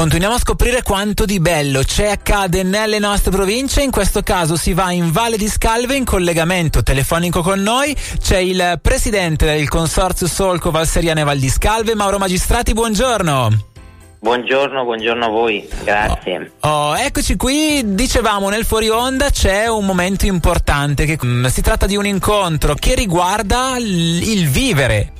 Continuiamo a scoprire quanto di bello c'è accade nelle nostre province, in questo caso si va in Valle di Scalve in collegamento telefonico con noi, c'è il presidente del consorzio Solco Valseriane Val di Scalve, Mauro Magistrati, buongiorno. Buongiorno, buongiorno a voi, grazie. Oh, oh, eccoci qui, dicevamo nel fuori onda c'è un momento importante, che, um, si tratta di un incontro che riguarda l- il vivere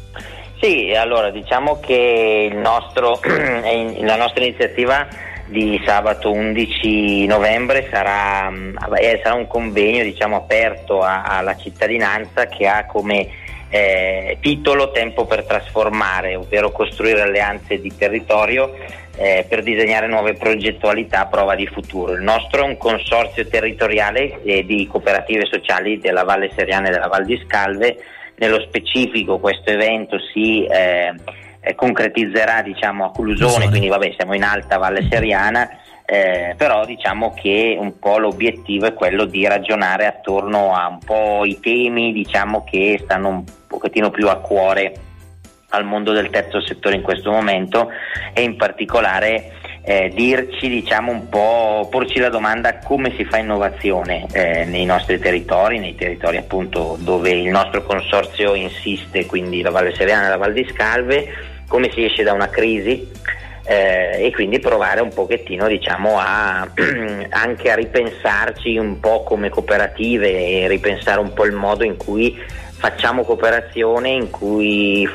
sì, allora diciamo che nostro, la nostra iniziativa di sabato 11 novembre sarà, eh, sarà un convegno diciamo, aperto a, alla cittadinanza che ha come eh, titolo Tempo per trasformare, ovvero costruire alleanze di territorio eh, per disegnare nuove progettualità a prova di futuro. Il nostro è un consorzio territoriale eh, di cooperative sociali della Valle Seriana e della Val di Scalve nello specifico questo evento si eh, eh, concretizzerà diciamo, a Culusone, quindi vabbè, siamo in alta Valle Seriana, eh, però diciamo che un po' l'obiettivo è quello di ragionare attorno a un po' i temi diciamo, che stanno un pochettino più a cuore al mondo del terzo settore in questo momento e in particolare eh, dirci diciamo un po', porci la domanda come si fa innovazione eh, nei nostri territori, nei territori appunto dove il nostro consorzio insiste, quindi la Valle Seriana e la Val di Scalve, come si esce da una crisi eh, e quindi provare un pochettino diciamo a, anche a ripensarci un po' come cooperative e ripensare un po' il modo in cui facciamo cooperazione, in cui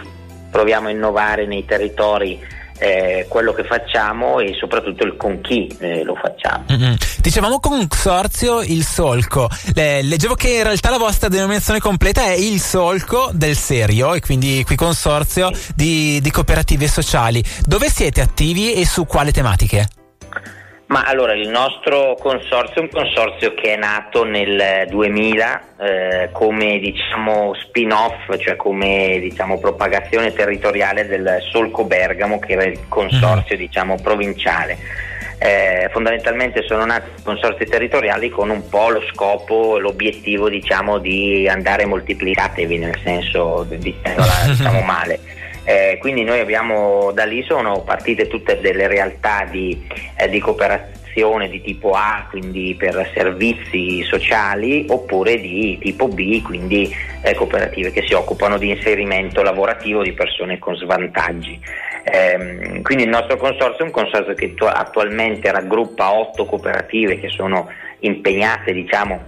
proviamo a innovare nei territori eh, quello che facciamo e soprattutto il con chi eh, lo facciamo. Mm-hmm. Dicevamo consorzio il solco. Le, leggevo che in realtà la vostra denominazione completa è il solco del serio e quindi qui consorzio di, di cooperative sociali. Dove siete attivi e su quale tematiche? Ma allora il nostro consorzio è un consorzio che è nato nel 2000 eh, come diciamo spin-off, cioè come diciamo propagazione territoriale del Solco Bergamo che era il consorzio mm-hmm. diciamo provinciale. Eh, fondamentalmente sono nati consorzi territoriali con un po' lo scopo, l'obiettivo diciamo di andare moltiplicatevi nel senso diciamo male. Eh, quindi noi abbiamo da lì sono partite tutte delle realtà di, eh, di cooperazione di tipo A, quindi per servizi sociali, oppure di tipo B, quindi eh, cooperative che si occupano di inserimento lavorativo di persone con svantaggi. Eh, quindi il nostro consorzio è un consorzio che attualmente raggruppa otto cooperative che sono impegnate diciamo,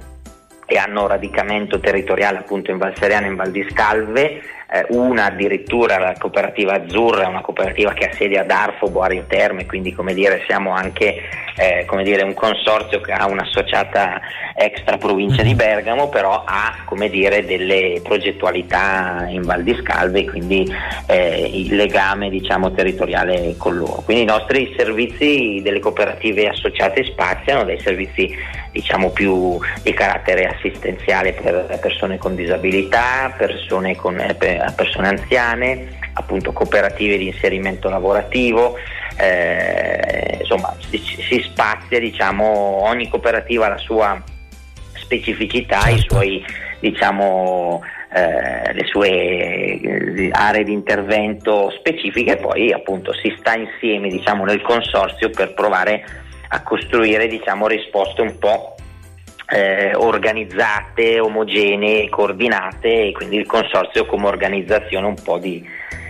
e hanno radicamento territoriale appunto in Val Seriana e in Val di Scalve eh, una addirittura la cooperativa Azzurra, una cooperativa che ha sede ad Arfo, Boario Terme, quindi come dire siamo anche eh, come dire, un consorzio che ha un'associata extra provincia di Bergamo, però ha come dire, delle progettualità in Val di Scalve, quindi eh, il legame diciamo, territoriale con loro. Quindi i nostri servizi delle cooperative associate spaziano dai servizi diciamo, più di carattere assistenziale per persone con disabilità, persone con, eh, per a persone anziane, appunto cooperative di inserimento lavorativo, eh, insomma si, si spazia, diciamo, ogni cooperativa ha la sua specificità, certo. i suoi, diciamo, eh, le sue eh, aree di intervento specifiche e poi appunto si sta insieme diciamo, nel consorzio per provare a costruire diciamo, risposte un po' eh, organizzate, omogenee, coordinate e quindi il consorzio come organizzazione un po' di,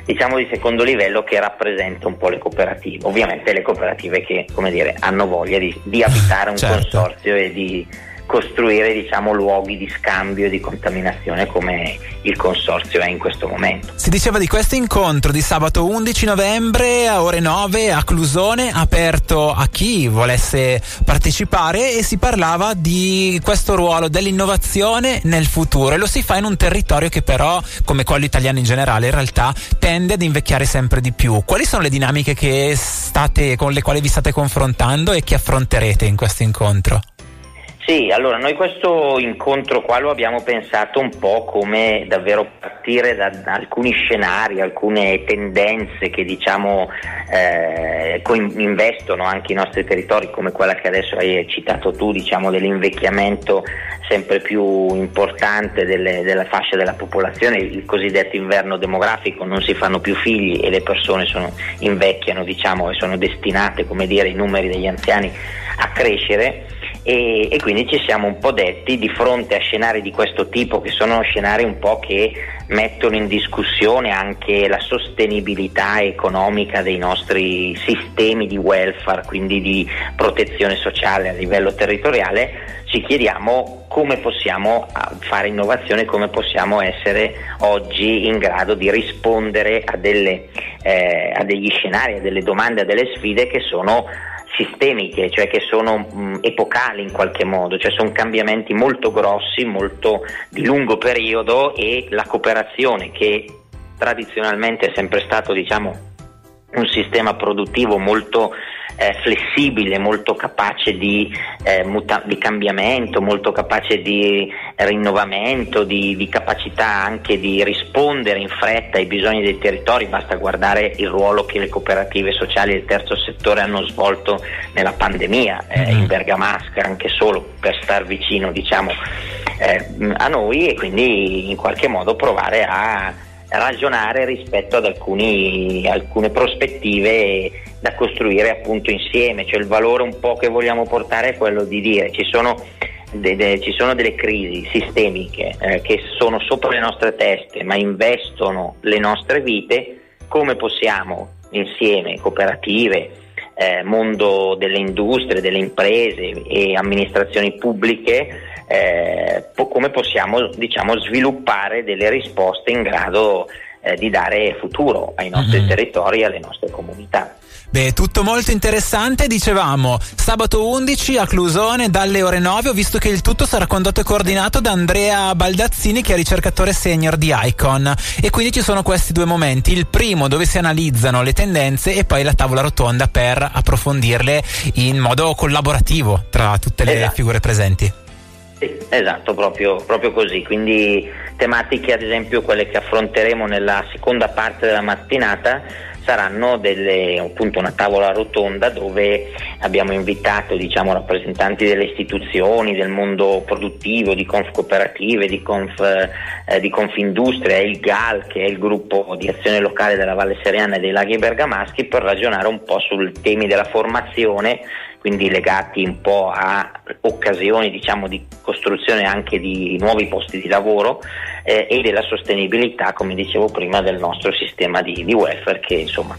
diciamo di secondo livello che rappresenta un po' le cooperative. Ovviamente le cooperative che come dire, hanno voglia di, di abitare un certo. consorzio e di costruire diciamo, luoghi di scambio e di contaminazione come il consorzio è in questo momento. Si diceva di questo incontro di sabato 11 novembre a ore 9 a Clusone, aperto a chi volesse partecipare e si parlava di questo ruolo dell'innovazione nel futuro e lo si fa in un territorio che però, come quello italiano in generale, in realtà tende ad invecchiare sempre di più. Quali sono le dinamiche state, con le quali vi state confrontando e che affronterete in questo incontro? Sì, allora noi questo incontro qua lo abbiamo pensato un po' come davvero partire da, alcuni scenari, alcune tendenze che diciamo eh, investono anche i nostri territori, come quella che adesso hai citato tu, diciamo dell'invecchiamento sempre più importante delle, della fascia della popolazione, il cosiddetto inverno demografico, non si fanno più figli e le persone sono, invecchiano diciamo, e sono destinate, come dire, i numeri degli anziani a crescere e, e, quindi ci siamo un po' detti di fronte a scenari di questo tipo che sono scenari un po' che mettono in discussione anche la sostenibilità economica dei nostri sistemi di welfare, quindi di protezione sociale a livello territoriale, ci chiediamo come possiamo ah, fare innovazione, come possiamo essere oggi in grado di rispondere a, delle, eh, a degli scenari, a delle domande, a delle sfide che sono sistemiche, cioè che sono mh, epocali in qualche modo, cioè sono cambiamenti molto grossi, molto di lungo periodo e la cooperazione che tradizionalmente è sempre stato diciamo, un sistema produttivo molto eh, flessibile, molto capace di, eh, muta- di, cambiamento, molto capace di rinnovamento, di, di, capacità anche di rispondere in fretta ai bisogni dei territori, basta guardare il ruolo che le cooperative sociali il terzo settore hanno svolto nella pandemia eh, mm-hmm. in Bergamasca, anche solo per star vicino diciamo, eh, a noi e quindi in qualche modo provare a ragionare rispetto ad alcuni, alcune prospettive da costruire appunto insieme, cioè il valore un po' che vogliamo portare è quello di dire ci sono, de, de, ci sono delle crisi sistemiche eh, che sono sopra le nostre teste ma investono le nostre vite, come possiamo insieme, cooperative, eh, mondo delle industrie, delle imprese e amministrazioni pubbliche, eh, po- come possiamo diciamo, sviluppare delle risposte in grado eh, di dare futuro ai nostri mm-hmm. territori e alle nostre comunità. Beh, tutto molto interessante, dicevamo sabato 11 a Clusone dalle ore 9, ho visto che il tutto sarà condotto e coordinato da Andrea Baldazzini che è ricercatore senior di Icon e quindi ci sono questi due momenti, il primo dove si analizzano le tendenze e poi la tavola rotonda per approfondirle in modo collaborativo tra tutte le esatto. figure presenti. Sì, esatto, proprio, proprio, così. Quindi tematiche, ad esempio, quelle che affronteremo nella seconda parte della mattinata saranno delle, appunto una tavola rotonda dove abbiamo invitato diciamo, rappresentanti delle istituzioni, del mondo produttivo, di Conf Cooperative, di, Conf, eh, di Confindustria il GAL che è il gruppo di azione locale della Valle Seriana e dei Laghi Bergamaschi per ragionare un po' sui temi della formazione quindi legati un po' a occasioni diciamo, di costruzione anche di nuovi posti di lavoro eh, e della sostenibilità, come dicevo prima, del nostro sistema di, di welfare che insomma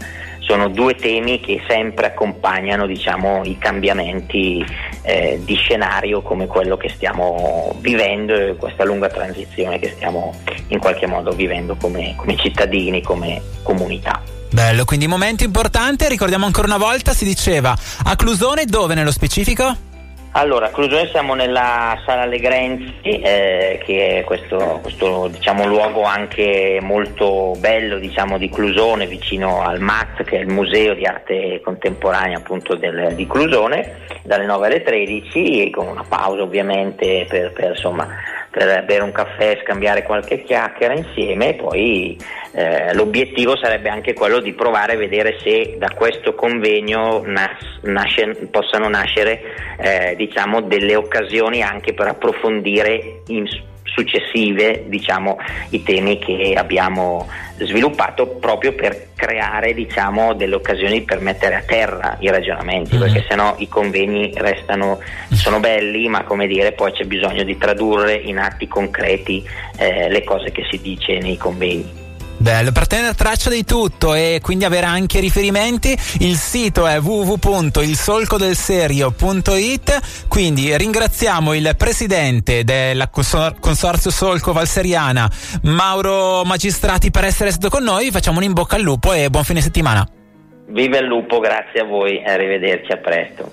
sono due temi che sempre accompagnano diciamo, i cambiamenti eh, di scenario come quello che stiamo vivendo e questa lunga transizione che stiamo in qualche modo vivendo come, come cittadini, come comunità. Bello, quindi momento importante, ricordiamo ancora una volta, si diceva a Clusone dove nello specifico? Allora, a Clusone siamo nella Sala Legrenzi, eh, che è questo, questo diciamo, luogo anche molto bello diciamo, di Clusone, vicino al MAT, che è il Museo di Arte Contemporanea appunto del, di Clusone, dalle 9 alle 13, con una pausa ovviamente per, per insomma, per bere un caffè, scambiare qualche chiacchiera insieme e poi eh, l'obiettivo sarebbe anche quello di provare a vedere se da questo convegno nas- nasce, possano nascere eh, diciamo, delle occasioni anche per approfondire in successive diciamo, i temi che abbiamo sviluppato proprio per creare diciamo, delle occasioni per mettere a terra i ragionamenti, mm-hmm. perché sennò i convegni restano, sono belli, ma come dire, poi c'è bisogno di tradurre in atti concreti eh, le cose che si dice nei convegni. Bello, per tenere traccia di tutto e quindi avere anche riferimenti, il sito è www.ilsolcodelserio.it. Quindi ringraziamo il presidente del Consorzio Solco Valseriana, Mauro Magistrati, per essere stato con noi. Facciamo un in bocca al lupo e buon fine settimana. Viva il lupo, grazie a voi, arrivederci, a presto.